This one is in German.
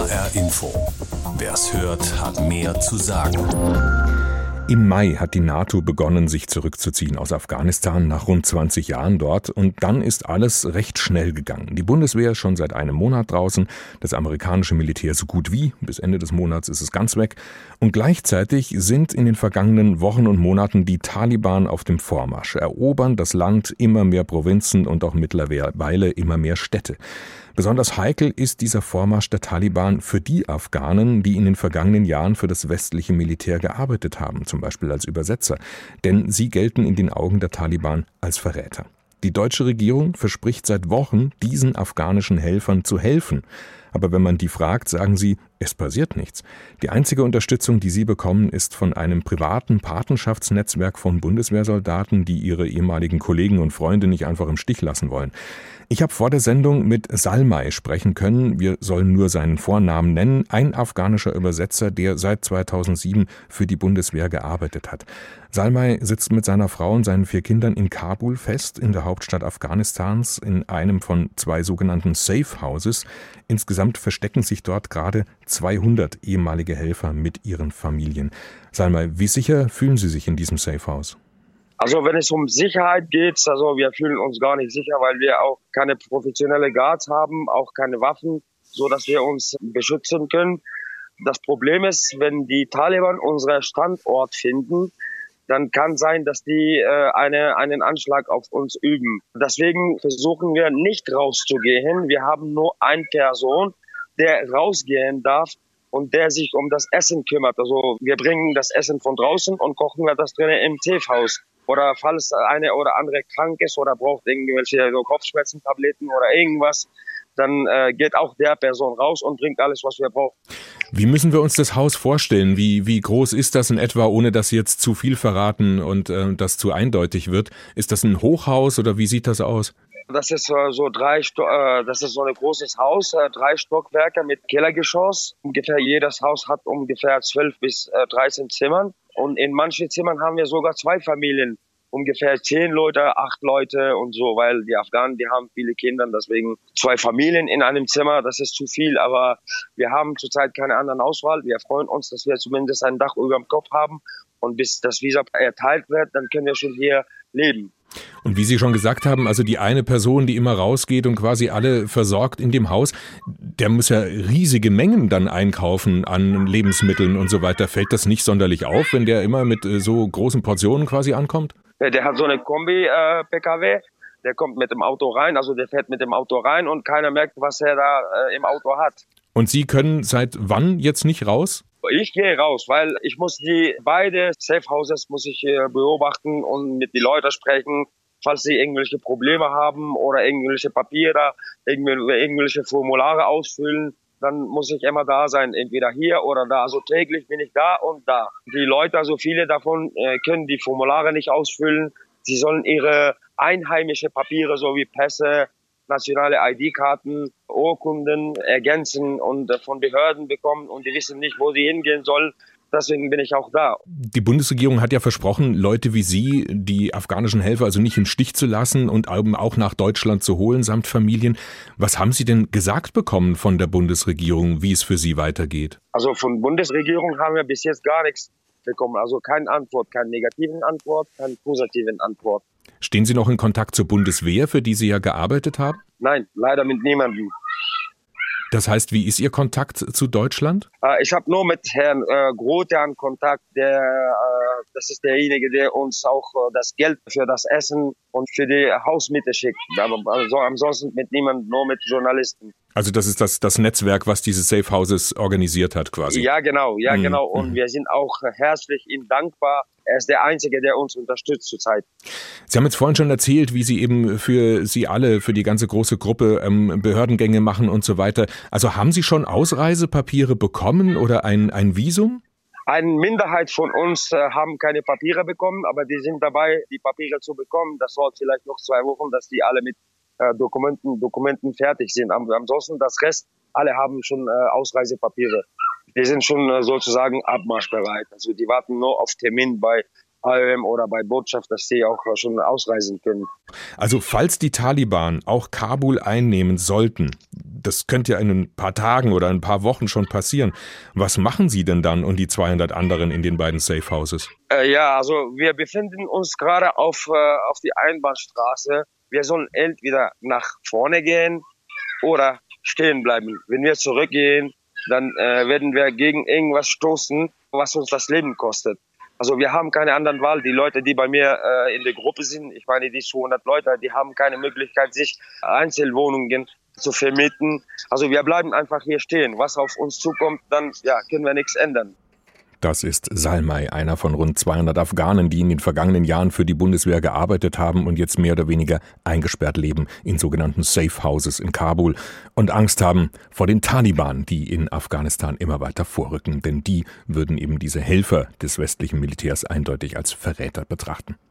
HR Info. Wer es hört, hat mehr zu sagen. Im Mai hat die NATO begonnen, sich zurückzuziehen aus Afghanistan nach rund 20 Jahren dort und dann ist alles recht schnell gegangen. Die Bundeswehr ist schon seit einem Monat draußen, das amerikanische Militär so gut wie, bis Ende des Monats ist es ganz weg und gleichzeitig sind in den vergangenen Wochen und Monaten die Taliban auf dem Vormarsch, erobern das Land immer mehr Provinzen und auch mittlerweile immer mehr Städte. Besonders heikel ist dieser Vormarsch der Taliban für die Afghanen, die in den vergangenen Jahren für das westliche Militär gearbeitet haben, zum Beispiel als Übersetzer, denn sie gelten in den Augen der Taliban als Verräter. Die deutsche Regierung verspricht seit Wochen, diesen afghanischen Helfern zu helfen. Aber wenn man die fragt, sagen sie, es passiert nichts. Die einzige Unterstützung, die sie bekommen, ist von einem privaten Patenschaftsnetzwerk von Bundeswehrsoldaten, die ihre ehemaligen Kollegen und Freunde nicht einfach im Stich lassen wollen. Ich habe vor der Sendung mit Salmai sprechen können. Wir sollen nur seinen Vornamen nennen. Ein afghanischer Übersetzer, der seit 2007 für die Bundeswehr gearbeitet hat. Salmai sitzt mit seiner Frau und seinen vier Kindern in Kabul fest, in der Hauptstadt Afghanistans, in einem von zwei sogenannten Safe Houses. Insgesamt verstecken sich dort gerade 200 ehemalige Helfer mit ihren Familien. Salmai, wie sicher fühlen Sie sich in diesem Safe House? Also wenn es um Sicherheit geht, also wir fühlen uns gar nicht sicher, weil wir auch keine professionelle Guards haben, auch keine Waffen, so dass wir uns beschützen können. Das Problem ist, wenn die Taliban unseren Standort finden, dann kann sein, dass die äh, eine, einen Anschlag auf uns üben. Deswegen versuchen wir nicht rauszugehen. Wir haben nur eine Person, der rausgehen darf und der sich um das Essen kümmert. Also wir bringen das Essen von draußen und kochen wir das drinnen im Safe-Haus. Oder falls eine oder andere krank ist oder braucht irgendwelche so Kopfschmerzentabletten oder irgendwas, dann äh, geht auch der Person raus und bringt alles, was wir brauchen. Wie müssen wir uns das Haus vorstellen? Wie, wie groß ist das in etwa, ohne dass Sie jetzt zu viel verraten und äh, das zu eindeutig wird? Ist das ein Hochhaus oder wie sieht das aus? Das ist äh, so drei, Sto äh, das ist so ein großes Haus, äh, drei Stockwerke mit Kellergeschoss. Ungefähr jedes Haus hat ungefähr zwölf bis äh, 13 Zimmern. Und in manchen Zimmern haben wir sogar zwei Familien. Ungefähr zehn Leute, acht Leute und so, weil die Afghanen, die haben viele Kinder, deswegen zwei Familien in einem Zimmer, das ist zu viel, aber wir haben zurzeit keine anderen Auswahl. Wir freuen uns, dass wir zumindest ein Dach über dem Kopf haben und bis das Visa erteilt wird, dann können wir schon hier leben. Und wie Sie schon gesagt haben, also die eine Person, die immer rausgeht und quasi alle versorgt in dem Haus, der muss ja riesige Mengen dann einkaufen an Lebensmitteln und so weiter. Fällt das nicht sonderlich auf, wenn der immer mit äh, so großen Portionen quasi ankommt? Der hat so eine Kombi-PKW. Äh, der kommt mit dem Auto rein, also der fährt mit dem Auto rein und keiner merkt, was er da äh, im Auto hat. Und Sie können seit wann jetzt nicht raus? Ich gehe raus, weil ich muss die beide Safe Houses muss ich äh, beobachten und mit den Leuten sprechen, falls sie irgendwelche Probleme haben oder irgendwelche Papiere, irgendwelche Formulare ausfüllen. Dann muss ich immer da sein, entweder hier oder da. Also täglich bin ich da und da. Die Leute, also viele davon, äh, können die Formulare nicht ausfüllen. Sie sollen ihre einheimische Papiere, so wie Pässe, nationale ID-Karten, Urkunden ergänzen und von Behörden bekommen und die wissen nicht, wo sie hingehen sollen. Deswegen bin ich auch da. Die Bundesregierung hat ja versprochen, Leute wie Sie, die afghanischen Helfer, also nicht im Stich zu lassen und auch nach Deutschland zu holen, samt Familien. Was haben Sie denn gesagt bekommen von der Bundesregierung, wie es für Sie weitergeht? Also von Bundesregierung haben wir bis jetzt gar nichts bekommen. Also keine Antwort, keine negativen Antwort, keine positiven Antwort. Stehen Sie noch in Kontakt zur Bundeswehr, für die Sie ja gearbeitet haben? Nein, leider mit niemandem. Das heißt, wie ist Ihr Kontakt zu Deutschland? Äh, ich habe nur mit Herrn äh, Grotian Kontakt, der, äh, das ist derjenige, der uns auch äh, das Geld für das Essen und für die Hausmiete schickt. Aber also ansonsten mit niemandem, nur mit Journalisten. Also das ist das, das Netzwerk, was diese Safe Houses organisiert hat quasi. Ja, genau, ja, mhm. genau. Und mhm. wir sind auch herzlich ihm dankbar, er ist der Einzige, der uns unterstützt zurzeit. Sie haben jetzt vorhin schon erzählt, wie Sie eben für Sie alle, für die ganze große Gruppe ähm, Behördengänge machen und so weiter. Also haben Sie schon Ausreisepapiere bekommen oder ein, ein Visum? Eine Minderheit von uns äh, haben keine Papiere bekommen, aber die sind dabei, die Papiere zu bekommen. Das dauert vielleicht noch zwei Wochen, dass die alle mit äh, Dokumenten, Dokumenten fertig sind. ansonsten das Rest, alle haben schon äh, Ausreisepapiere die sind schon äh, sozusagen abmarschbereit. Also die warten nur auf Termin bei AOM oder bei Botschaft, dass sie auch schon ausreisen können. Also falls die Taliban auch Kabul einnehmen sollten, das könnte ja in ein paar Tagen oder ein paar Wochen schon passieren. Was machen Sie denn dann und die 200 anderen in den beiden Safe Houses? Äh, ja, also wir befinden uns gerade auf, äh, auf die Einbahnstraße. Wir sollen entweder nach vorne gehen oder stehen bleiben. Wenn wir zurückgehen, dann äh, werden wir gegen irgendwas stoßen, was uns das Leben kostet. Also wir haben keine anderen Wahl. Die Leute, die bei mir äh, in der Gruppe sind, ich meine die 200 Leute, die haben keine Möglichkeit, sich Einzelwohnungen zu vermieten. Also wir bleiben einfach hier stehen. Was auf uns zukommt, dann ja, können wir nichts ändern. Das ist Salmai, einer von rund 200 Afghanen, die in den vergangenen Jahren für die Bundeswehr gearbeitet haben und jetzt mehr oder weniger eingesperrt leben in sogenannten Safe Houses in Kabul und Angst haben vor den Taliban, die in Afghanistan immer weiter vorrücken, denn die würden eben diese Helfer des westlichen Militärs eindeutig als Verräter betrachten.